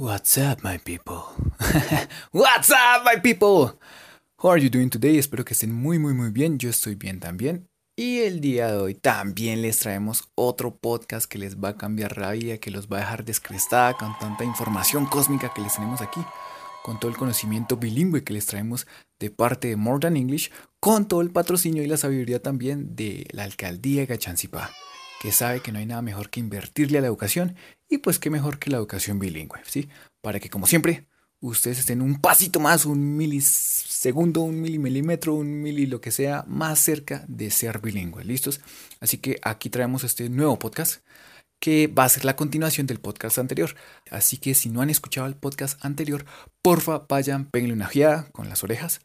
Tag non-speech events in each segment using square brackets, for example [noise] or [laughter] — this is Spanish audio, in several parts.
What's up, my people? [laughs] What's up, my people? How are you doing today? Espero que estén muy, muy, muy bien. Yo estoy bien también. Y el día de hoy también les traemos otro podcast que les va a cambiar la vida, que los va a dejar descrestada con tanta información cósmica que les tenemos aquí, con todo el conocimiento bilingüe que les traemos de parte de More Than English, con todo el patrocinio y la sabiduría también de la alcaldía de Gachanzipá, que sabe que no hay nada mejor que invertirle a la educación y pues qué mejor que la educación bilingüe, ¿sí? Para que como siempre ustedes estén un pasito más, un milisegundo, un milimilímetro, un mili lo que sea, más cerca de ser bilingüe, ¿listos? Así que aquí traemos este nuevo podcast que va a ser la continuación del podcast anterior. Así que si no han escuchado el podcast anterior, porfa vayan, péguenle una con las orejas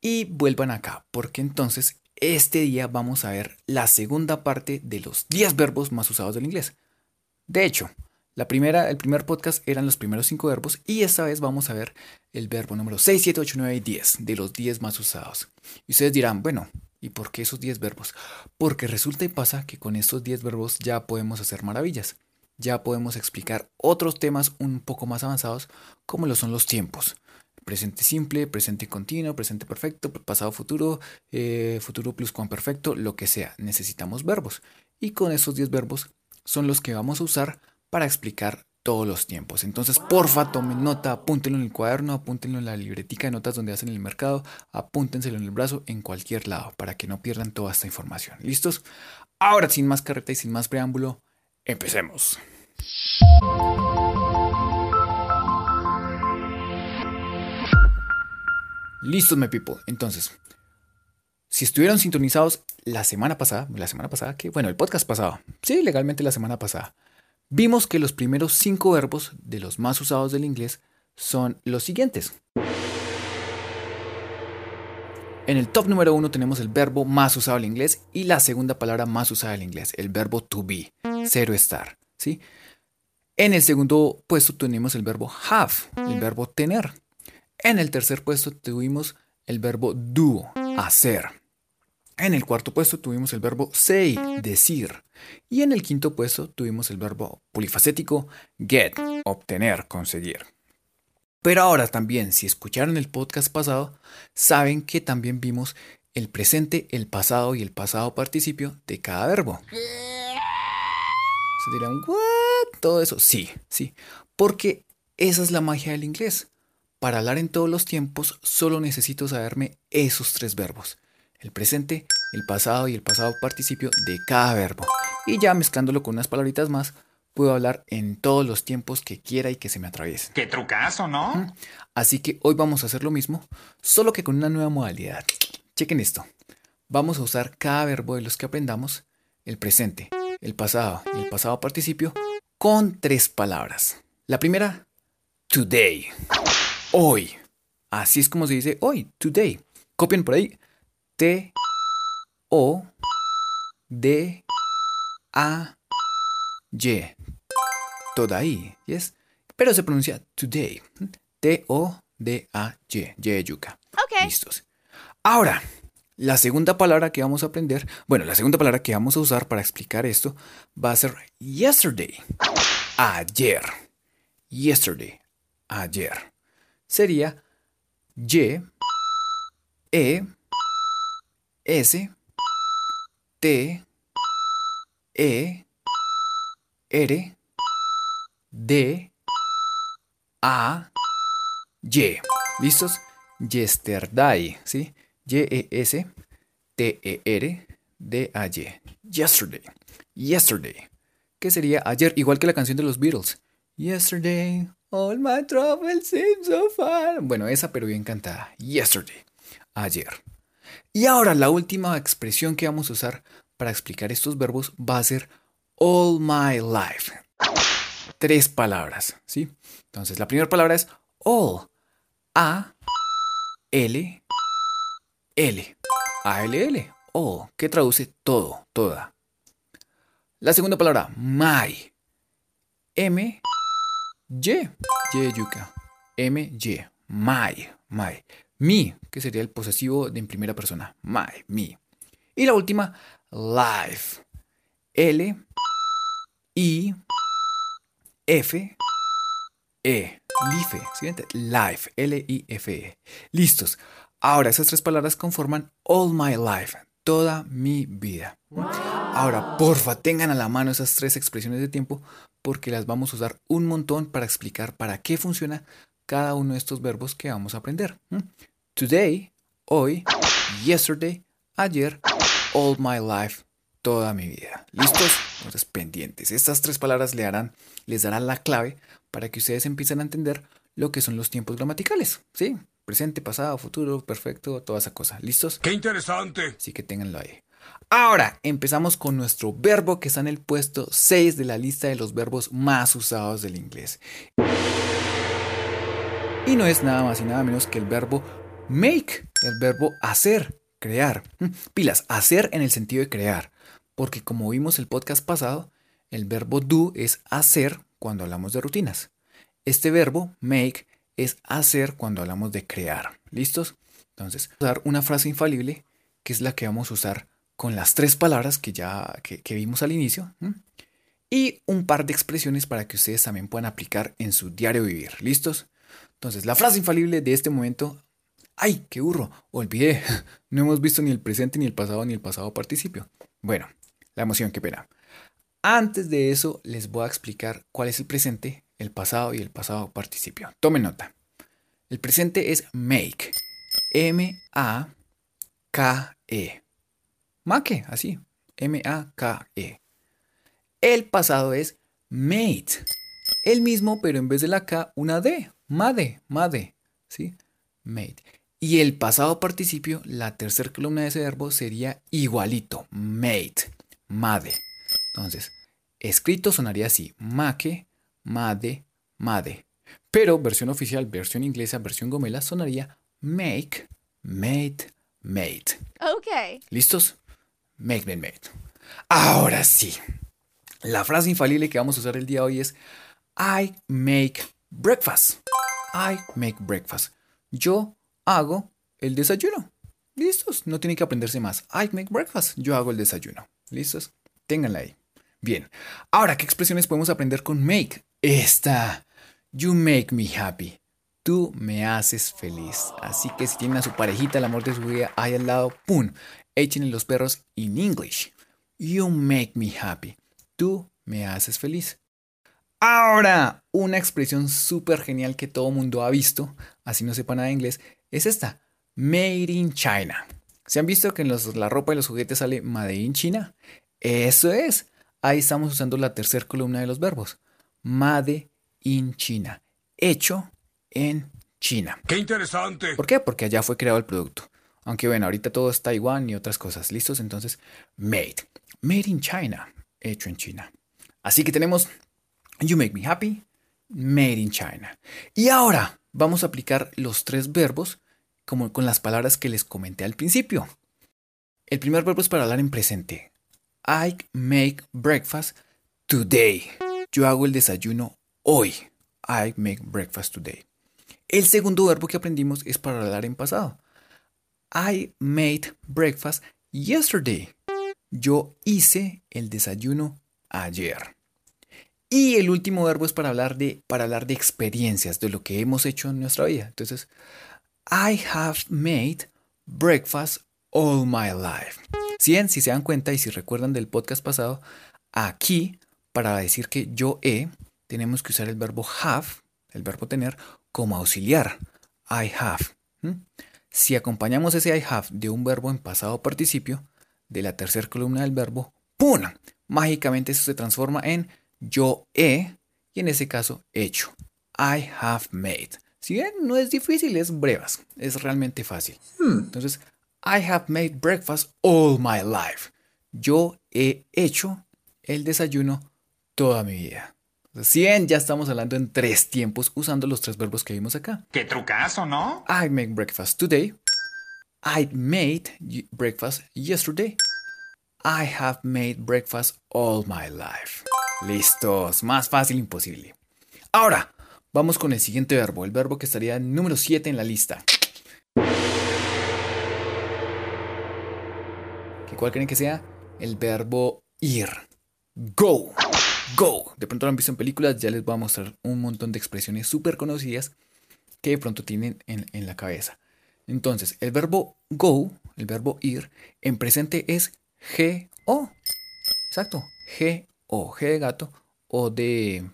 y vuelvan acá, porque entonces este día vamos a ver la segunda parte de los 10 verbos más usados del inglés. De hecho, la primera, el primer podcast eran los primeros cinco verbos y esta vez vamos a ver el verbo número 6, 7, 8, 9 y 10 de los 10 más usados. Y ustedes dirán, bueno, ¿y por qué esos 10 verbos? Porque resulta y pasa que con estos 10 verbos ya podemos hacer maravillas. Ya podemos explicar otros temas un poco más avanzados como lo son los tiempos. Presente simple, presente continuo, presente perfecto, pasado futuro, eh, futuro plus perfecto, lo que sea. Necesitamos verbos. Y con esos 10 verbos son los que vamos a usar para explicar todos los tiempos. Entonces, porfa, tomen nota, apúntenlo en el cuaderno, apúntenlo en la libretica de notas donde hacen el mercado, apúntenselo en el brazo, en cualquier lado, para que no pierdan toda esta información. ¿Listos? Ahora, sin más carreta y sin más preámbulo, empecemos. Listos, my people. Entonces, si estuvieron sintonizados la semana pasada, la semana pasada, que bueno, el podcast pasado, sí, legalmente la semana pasada, Vimos que los primeros cinco verbos de los más usados del inglés son los siguientes. En el top número uno tenemos el verbo más usado del inglés y la segunda palabra más usada del inglés, el verbo to be, cero estar. ¿sí? En el segundo puesto tenemos el verbo have, el verbo tener. En el tercer puesto tuvimos el verbo do, hacer. En el cuarto puesto tuvimos el verbo say, decir. Y en el quinto puesto tuvimos el verbo polifacético get, obtener, conseguir. Pero ahora también, si escucharon el podcast pasado, saben que también vimos el presente, el pasado y el pasado participio de cada verbo. Se dirán, ¿what? Todo eso. Sí, sí. Porque esa es la magia del inglés. Para hablar en todos los tiempos, solo necesito saberme esos tres verbos el presente, el pasado y el pasado participio de cada verbo. Y ya mezclándolo con unas palabritas más, puedo hablar en todos los tiempos que quiera y que se me atraviesen. ¡Qué trucazo, ¿no? Así que hoy vamos a hacer lo mismo, solo que con una nueva modalidad. Chequen esto. Vamos a usar cada verbo de los que aprendamos, el presente, el pasado y el pasado participio, con tres palabras. La primera, today. Hoy. Así es como se dice hoy, today. Copien por ahí. T O D A Y. Toda I, ¿yes? Pero se pronuncia today. T O D A Y. Y yuca. Ok. Listos. Ahora, la segunda palabra que vamos a aprender, bueno, la segunda palabra que vamos a usar para explicar esto va a ser yesterday. Ayer. Yesterday. Ayer. Sería Y E S T E R D A Y. ¿Listos? Yesterday, ¿sí? Y-E-S T-E-R D-A-Y. Yesterday. Yesterday. ¿Qué sería ayer? Igual que la canción de los Beatles. Yesterday, all my troubles seem so far. Bueno, esa pero bien cantada. Yesterday. Ayer. Y ahora la última expresión que vamos a usar para explicar estos verbos va a ser all my life. Tres palabras, ¿sí? Entonces, la primera palabra es all. A L L. A L L. All, que traduce todo, toda. La segunda palabra, my. M Y. Y yuca. M Y. My. My. Mi, que sería el posesivo de en primera persona. My, me. Y la última, life. L, I, F, E. life. Siguiente, life, L-I-F-E. Listos. Ahora, esas tres palabras conforman all my life, toda mi vida. Ahora, porfa, tengan a la mano esas tres expresiones de tiempo porque las vamos a usar un montón para explicar para qué funciona cada uno de estos verbos que vamos a aprender. Today, hoy, yesterday, ayer, all my life, toda mi vida. ¿Listos? Entonces, pendientes. Estas tres palabras le harán, les darán la clave para que ustedes empiecen a entender lo que son los tiempos gramaticales. ¿Sí? Presente, pasado, futuro, perfecto, toda esa cosa. ¿Listos? ¡Qué interesante! Así que ténganlo ahí. Ahora empezamos con nuestro verbo que está en el puesto 6 de la lista de los verbos más usados del inglés. Y no es nada más y nada menos que el verbo make, el verbo hacer, crear. Mm, pilas, hacer en el sentido de crear, porque como vimos el podcast pasado, el verbo do es hacer cuando hablamos de rutinas. Este verbo make es hacer cuando hablamos de crear. ¿Listos? Entonces, vamos a dar una frase infalible que es la que vamos a usar con las tres palabras que ya que, vimos al inicio y un par de expresiones para que ustedes también puedan aplicar en su diario vivir. ¿Listos? Entonces, la frase infalible de este momento. ¡Ay, qué burro! Olvidé. [laughs] No hemos visto ni el presente, ni el pasado, ni el pasado participio. Bueno, la emoción, qué pena. Antes de eso, les voy a explicar cuál es el presente, el pasado y el pasado participio. Tomen nota. El presente es make. M-A-K-E. Make, así. M-A-K-E. El pasado es made. El mismo, pero en vez de la K, una D. Made, made. ¿Sí? Made. Y el pasado participio, la tercera columna de ese verbo sería igualito. Made. Made. Entonces, escrito sonaría así. Make, made, made. Pero versión oficial, versión inglesa, versión gomela, sonaría make, made, made. Ok. ¿Listos? Make me made. Ahora sí. La frase infalible que vamos a usar el día de hoy es I make breakfast. I make breakfast. Yo hago el desayuno. ¿Listos? No tienen que aprenderse más. I make breakfast. Yo hago el desayuno. ¿Listos? Ténganla ahí. Bien. Ahora, ¿qué expresiones podemos aprender con make? Esta. You make me happy. Tú me haces feliz. Así que si tienen a su parejita, el amor de su vida ahí al lado, ¡pum! Echen los perros in English. You make me happy. Tú me haces feliz. Ahora, una expresión súper genial que todo mundo ha visto, así no sepa nada de inglés, es esta. Made in China. ¿Se han visto que en la ropa y los juguetes sale Made in China? Eso es. Ahí estamos usando la tercera columna de los verbos. Made in China. Hecho en China. ¡Qué interesante! ¿Por qué? Porque allá fue creado el producto. Aunque bueno, ahorita todo es Taiwán y otras cosas. ¿Listos? Entonces, made. Made in China. Hecho en China. Así que tenemos You make me happy. Made in China. Y ahora vamos a aplicar los tres verbos como con las palabras que les comenté al principio. El primer verbo es para hablar en presente. I make breakfast today. Yo hago el desayuno hoy. I make breakfast today. El segundo verbo que aprendimos es para hablar en pasado. I made breakfast yesterday. Yo hice el desayuno ayer. Y el último verbo es para hablar de, para hablar de experiencias, de lo que hemos hecho en nuestra vida. Entonces, I have made breakfast all my life. Si, si se dan cuenta y si recuerdan del podcast pasado, aquí, para decir que yo he, tenemos que usar el verbo have, el verbo tener, como auxiliar. I have. Si acompañamos ese I have de un verbo en pasado participio, de la tercera columna del verbo, ¡pum! Mágicamente eso se transforma en yo he, y en ese caso hecho. I have made. Si bien no es difícil, es brevas, es realmente fácil. Hmm. Entonces, I have made breakfast all my life. Yo he hecho el desayuno toda mi vida. Si bien ya estamos hablando en tres tiempos usando los tres verbos que vimos acá. ¡Qué trucazo, ¿no? I make breakfast today. I made breakfast yesterday. I have made breakfast all my life. Listos, más fácil imposible. Ahora, vamos con el siguiente verbo, el verbo que estaría número 7 en la lista. ¿Cuál creen que sea? El verbo ir. Go. Go. De pronto lo han visto en películas, ya les voy a mostrar un montón de expresiones súper conocidas que de pronto tienen en, la cabeza. Entonces, el verbo go, el verbo ir, en presente es G-O. Exacto, G-O, G de gato o de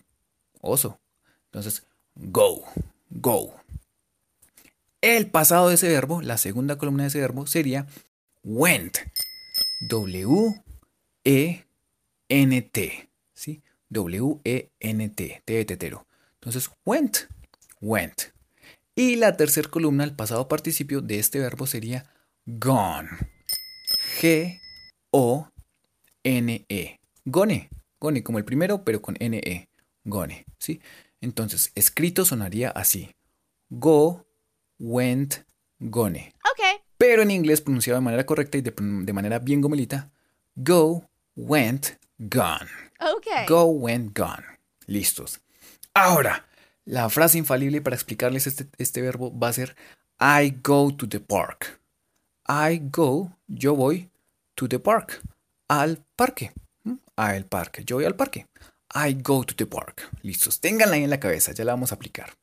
oso. Entonces, go, go. El pasado de ese verbo, la segunda columna de ese verbo sería went. W-E-N-T. ¿Sí? W-E-N-T. T de tetero. Entonces, went, went. Y la tercera columna, el pasado participio de este verbo sería gone. G-O-N-E. Gone. Gone, como el primero, pero con N-E. Gone. ¿Sí? Entonces, escrito sonaría así. Go, went, gone. Ok. Pero en inglés pronunciado de manera correcta y de, de manera bien gomelita. Go, went, gone. Ok. Go, went, gone. Listos. Ahora, la frase infalible para explicarles este, este verbo va a ser I go to the park. I go, yo voy, to the park, al parque. ¿Mm? Al parque, yo voy al parque. I go to the park. Listos, ténganla ahí en la cabeza, ya la vamos a aplicar.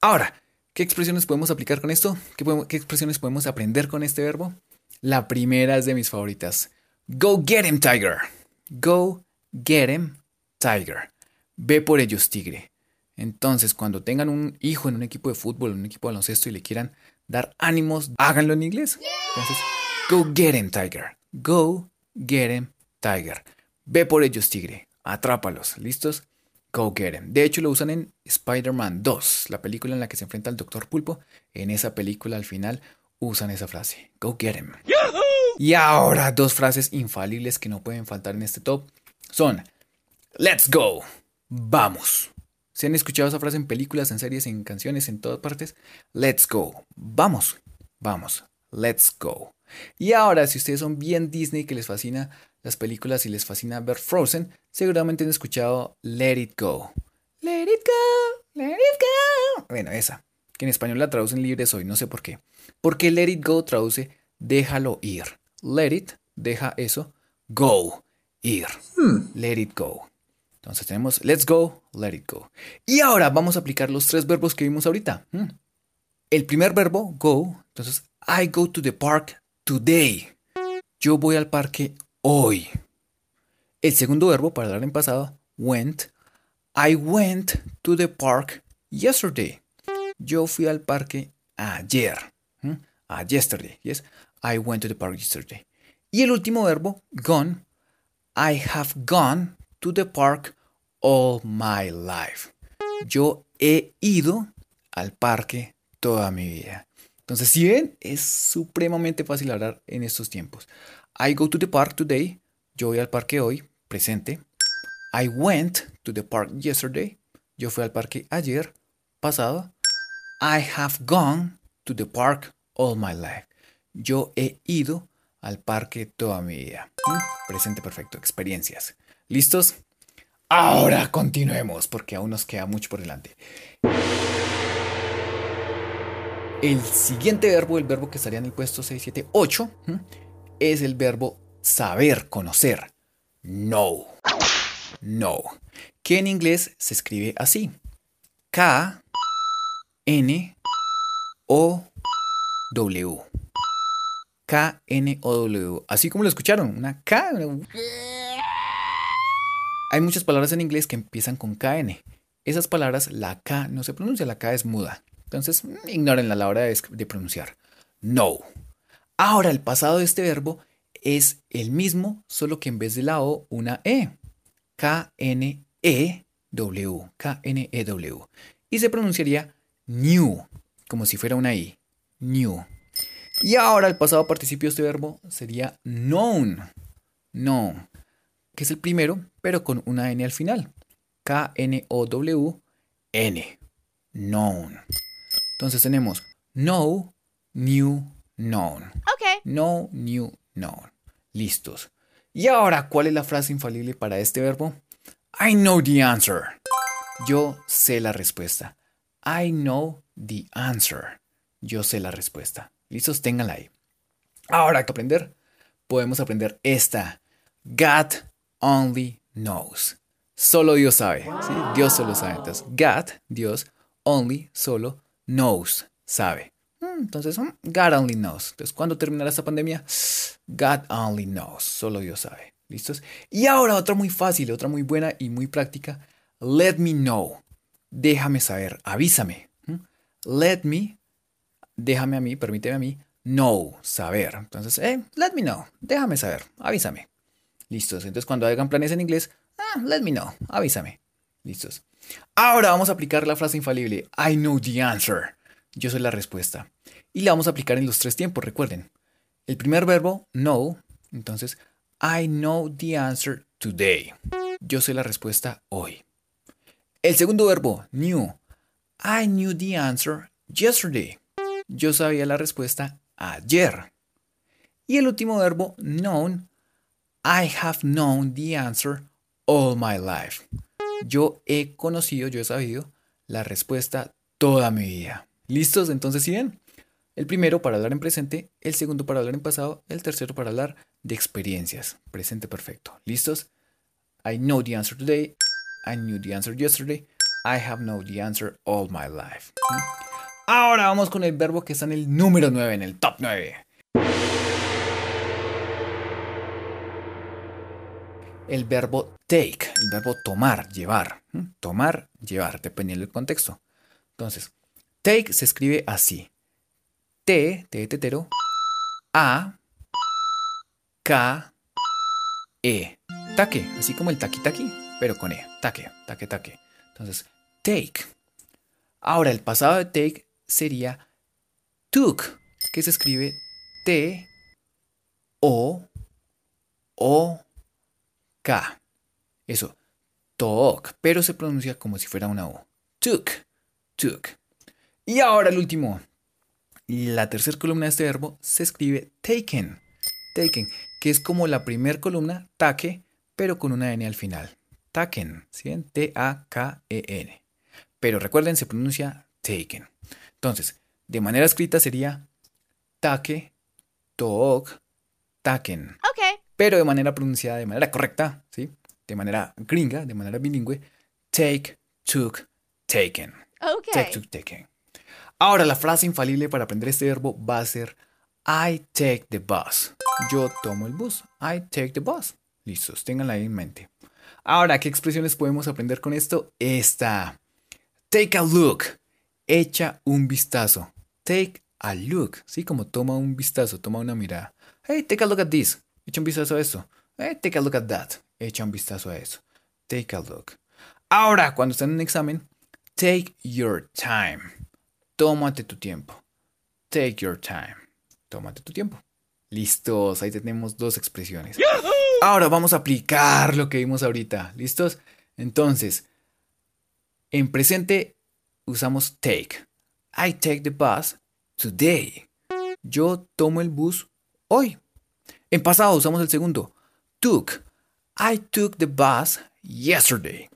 Ahora, ¿qué expresiones podemos aplicar con esto? ¿Qué, podemos- qué expresiones podemos aprender con este verbo? La primera es de mis favoritas. Go get him, tiger. Go get him, tiger. Ve por ellos, tigre. Entonces, cuando tengan un hijo en un equipo de fútbol, en un equipo de baloncesto y le quieran dar ánimos, háganlo en inglés. Entonces, go get him, tiger. Go get him, tiger. Ve por ellos, tigre. Atrápalos. ¿Listos? Go get him. De hecho, lo usan en Spider-Man 2, la película en la que se enfrenta al Doctor Pulpo. En esa película, al final, usan esa frase. Go get him. Y ahora, dos frases infalibles que no pueden faltar en este top son Let's go. Vamos. ¿Se han escuchado esa frase en películas, en series, en canciones, en todas partes? Let's go. Vamos. Vamos. Let's go. Y ahora, si ustedes son bien Disney, que les fascina las películas y les fascina ver Frozen, seguramente han escuchado Let It Go. Let It Go. Let It Go. Bueno, esa. Que en español la traducen libre soy, no sé por qué. Porque Let It Go traduce déjalo ir. Let it, deja eso. Go, ir. Let it go. Entonces tenemos let's go, let it go. Y ahora vamos a aplicar los tres verbos que vimos ahorita. Mm. El primer verbo, go. Entonces, I go to the park today. Yo voy al parque hoy. El segundo verbo, para hablar en pasado, went. I went to the park yesterday. Yo fui al parque ayer. ¿Mm? Ah, yesterday. Yes. I went to the park yesterday. Y el último verbo, gone. I have gone to the park all my life. Yo he ido al parque toda mi vida. Entonces, si ven, es supremamente fácil hablar en estos tiempos. I go to the park today. Yo voy al parque hoy, presente. I went to the park yesterday. Yo fui al parque ayer, pasado. I have gone to the park all my life. Yo he ido al parque toda mi vida. ¿Mm? Presente perfecto, experiencias. ¿Listos? Ahora continuemos porque aún nos queda mucho por delante. El siguiente verbo, el verbo que estaría en el puesto 6, 7, 8, ¿m? es el verbo saber, conocer. Know. Know. Que en inglés se escribe así. K, N, O, W. K, N, O, W. Así como lo escucharon. Una K. Hay muchas palabras en inglés que empiezan con KN. Esas palabras, la K no se pronuncia, la K es muda. Entonces, mm, ignórenla la hora de pronunciar. No. Ahora, el pasado de este verbo es el mismo, solo que en vez de la O, una E. K-N-E-W. K-N-E-W. Y se pronunciaría new, como si fuera una I. New. Y ahora el pasado participio de este verbo sería known. Known. Que es el primero, pero con una N al final. K-N-O-W-N. Known. Entonces tenemos know, new, known. Ok. No, new, known. Listos. Y ahora, ¿cuál es la frase infalible para este verbo? I know the answer. Yo sé la respuesta. I know the answer. Yo sé la respuesta. ¿Listos? Ténganla ahí. Ahora que aprender, podemos aprender esta. God only knows. solo Dios sabe. Dios solo sabe. Entonces, God, Dios, only, solo, knows, sabe. Mm, Entonces, mm, God only knows. Entonces, ¿cuándo terminará esta pandemia? God only knows, solo Dios sabe. ¿Listos? Y ahora otra muy fácil, otra muy buena y muy práctica. Let me know. Déjame saber, avísame. ¿Mm? Let me, déjame a mí, permíteme a mí, know, saber. Entonces, eh, let me know, déjame saber, avísame. Listos. Entonces, cuando hagan planes en inglés, ah, let me know, avísame. Listos. Ahora vamos a aplicar la frase infalible. I know the answer. Yo soy la respuesta. Y la vamos a aplicar en los tres tiempos, recuerden. El primer verbo, know. Entonces, I know the answer today. Yo sé la respuesta hoy. El segundo verbo, knew. I knew the answer yesterday. Yo sabía la respuesta ayer. Y el último verbo, known. I have known the answer all my life. Yo he conocido, yo he sabido la respuesta toda mi vida. ¿Listos? Entonces, ¿sí ven? El primero para hablar en presente, el segundo para hablar en pasado, el tercero para hablar de experiencias. Presente perfecto. ¿Listos? I know the answer today. I knew the answer yesterday. I have known the answer all my life. ¿Mm? Ahora vamos con el verbo que está en el número 9, en el top 9. El verbo take, el verbo tomar, llevar. Tomar, llevar, dependiendo del contexto. Entonces, take se escribe así. T, T de tetero, A, K, E. Taque, así como el taqui taqui, pero con E. Taque, taque, taque. Entonces, take. Ahora, el pasado de take sería took, que se escribe T, O, O, K. Eso, took, pero se pronuncia como si fuera una O. Took, took. Y ahora el último. La tercera columna de este verbo se escribe taken. Taken, que es como la primera columna, take, pero con una N al final. Taken, ¿sí? T-A-K-E-N. Pero recuerden, se pronuncia taken. Entonces, de manera escrita sería take, took, taken. Okay. Pero de manera pronunciada, de manera correcta, ¿sí? De manera gringa, de manera bilingüe, take, took, taken. Okay. Take, took, taken. Ahora, la frase infalible para aprender este verbo va a ser I take the bus. Yo tomo el bus. I take the bus. Listos, ténganla ahí en mente. Ahora, ¿qué expresiones podemos aprender con esto? Esta. Take a look. Echa un vistazo. Take a look. Sí, como toma un vistazo, toma una mirada. Hey, take a look at this. Echa un vistazo a eso. Hey, take a look at that. Echa un vistazo a eso. Take a look. Ahora, cuando están en un examen, take your time. Tómate tu tiempo. Take your time. Tómate tu tiempo. Listos, ahí tenemos dos expresiones. Ahora vamos a aplicar lo que vimos ahorita. ¿Listos? Entonces, en presente usamos take. I take the bus today. Yo tomo el bus hoy. En pasado usamos el segundo. Took. I took the bus yesterday.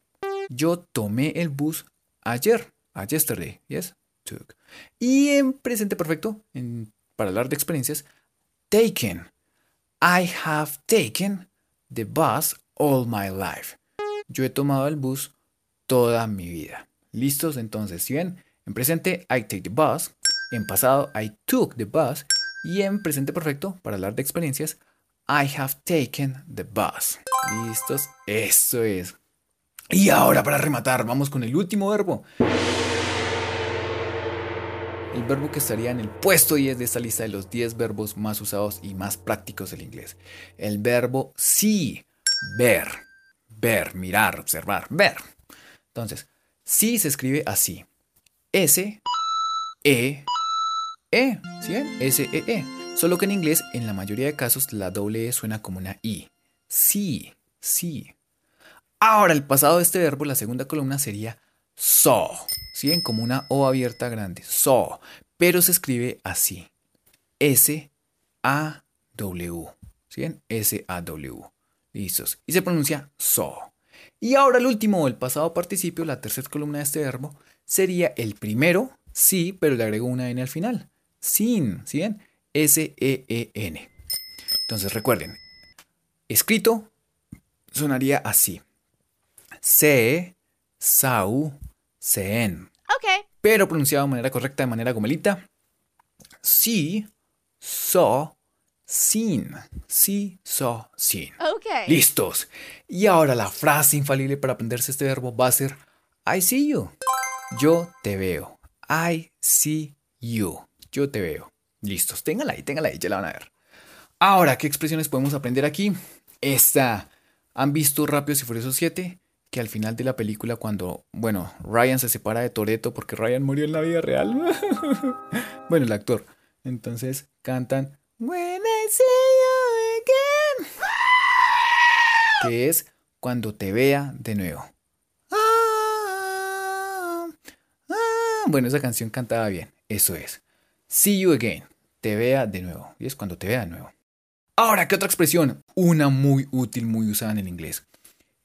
Yo tomé el bus ayer. A yesterday. Yes. Took. Y en presente perfecto, en, para hablar de experiencias, taken. I have taken the bus all my life. Yo he tomado el bus toda mi vida. ¿Listos? Entonces, si ven, en presente, I take the bus. En pasado, I took the bus. Y en presente perfecto, para hablar de experiencias, I have taken the bus. ¿Listos? Eso es. Y ahora, para rematar, vamos con el último verbo. El verbo que estaría en el puesto 10 de esta lista de los 10 verbos más usados y más prácticos del inglés. El verbo see, ver, ver, mirar, observar, ver. Entonces, see se escribe así. S, E, E. ¿Sí? S, E, E. Solo que en inglés, en la mayoría de casos, la doble E suena como una I. See, see. Ahora, el pasado de este verbo, la segunda columna sería saw. ¿Sí? Como una O abierta grande. Saw. Pero se escribe así. S, A, W. ¿Sí? S, A, W. Listos. Y se pronuncia saw. Y ahora el último, el pasado participio, la tercera columna de este verbo, sería el primero, sí, pero le agrego una N al final. Sin, ¿sí ven? S-E-E-N. Entonces recuerden, escrito sonaría así. se, sau, seen. Okay. Pero pronunciado de manera correcta, de manera gomelita. Si, so, sin. Si, so, sin. Okay. Listos. Y ahora la frase infalible para aprenderse este verbo va a ser I see you. Yo te veo. I see you. Yo te veo. Listos. Téngala ahí, téngala ahí, ya la van a ver. Ahora, ¿qué expresiones podemos aprender aquí? Esta. ¿Han visto Rápidos y Furiosos 7? Que al final de la película, cuando, bueno, Ryan se separa de Toreto porque Ryan murió en la vida real. [laughs] bueno, el actor. Entonces cantan When I see you again. Que es cuando te vea de nuevo. Ah, ah. Bueno, esa canción cantaba bien. Eso es. See you again. Te vea de nuevo. Y es cuando te vea de nuevo. Ahora, ¿qué otra expresión? Una muy útil, muy usada en el inglés.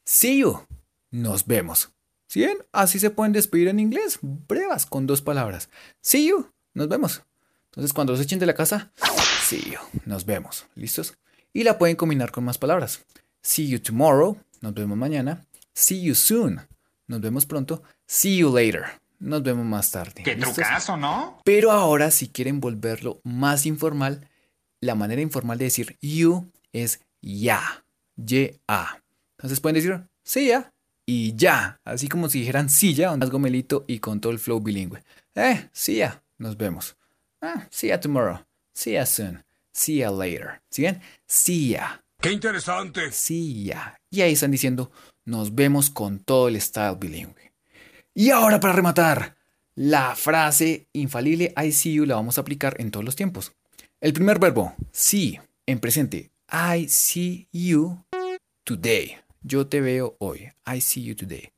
See you. Nos vemos. ¿Sí ven? Así se pueden despedir en inglés. Brevas, con dos palabras. See you. Nos vemos. Entonces, cuando los echen de la casa, see you. Nos vemos. ¿Listos? Y la pueden combinar con más palabras. See you tomorrow. Nos vemos mañana. See you soon. Nos vemos pronto. See you later. Nos vemos más tarde. Qué ¿Listos? trucazo, ¿no? Pero ahora, si quieren volverlo más informal, la manera informal de decir you es ya. Y-A. Entonces pueden decir sí ya y ya. Así como si dijeran sí ya, más gomelito y con todo el flow bilingüe. Eh, sí ya. Nos vemos. Ah, see ya tomorrow. See ya soon. See ya later. ¿Sí ven? See ya. Qué interesante. Sí, ya. Y ahí están diciendo, nos vemos con todo el style bilingüe. Y ahora para rematar, la frase infalible I see you la vamos a aplicar en todos los tiempos. El primer verbo, see, en presente, I see you today. Yo te veo hoy. I see you today.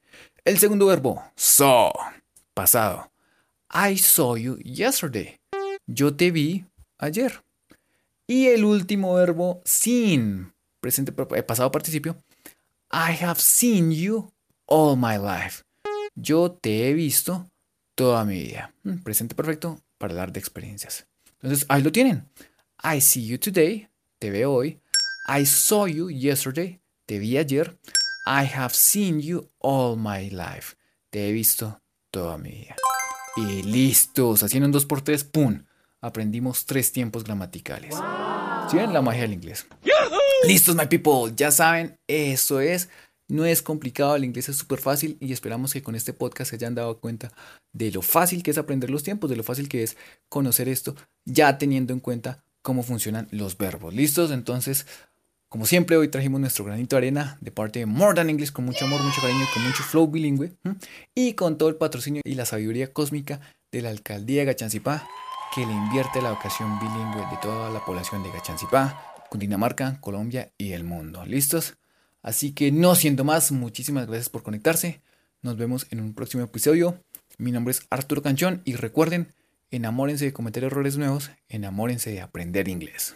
El segundo verbo, saw, pasado. I saw you yesterday. Yo te vi ayer. Y el último verbo, seen, presente, eh, pasado participio. I have seen you all my life. Yo te he visto toda mi vida. Mm, Presente perfecto para hablar de experiencias. Entonces, ahí lo tienen. I see you today. Te veo hoy. I saw you yesterday. Te vi ayer. I have seen you all my life. Te he visto toda mi vida. Y listos. Haciendo un 2x3, ¡pum! Aprendimos tres tiempos gramaticales. ¿Sí ven? La magia del inglés. Listos, my people. Ya saben, eso es. No es complicado, el inglés es súper fácil y esperamos que con este podcast se hayan dado cuenta de lo fácil que es aprender los tiempos, de lo fácil que es conocer esto, ya teniendo en cuenta cómo funcionan los verbos. ¿Listos? Entonces, como siempre, hoy trajimos nuestro granito de arena de parte de More Than English con mucho amor, mucho cariño con mucho flow bilingüe y con todo el patrocinio y la sabiduría cósmica de la alcaldía de Gachancipá que le invierte la educación bilingüe de toda la población de Gachancipá, Cundinamarca, Colombia y el mundo. ¿Listos? Así que no siendo más, muchísimas gracias por conectarse. Nos vemos en un próximo episodio. Mi nombre es Arturo Canchón y recuerden, enamórense de cometer errores nuevos, enamórense de aprender inglés.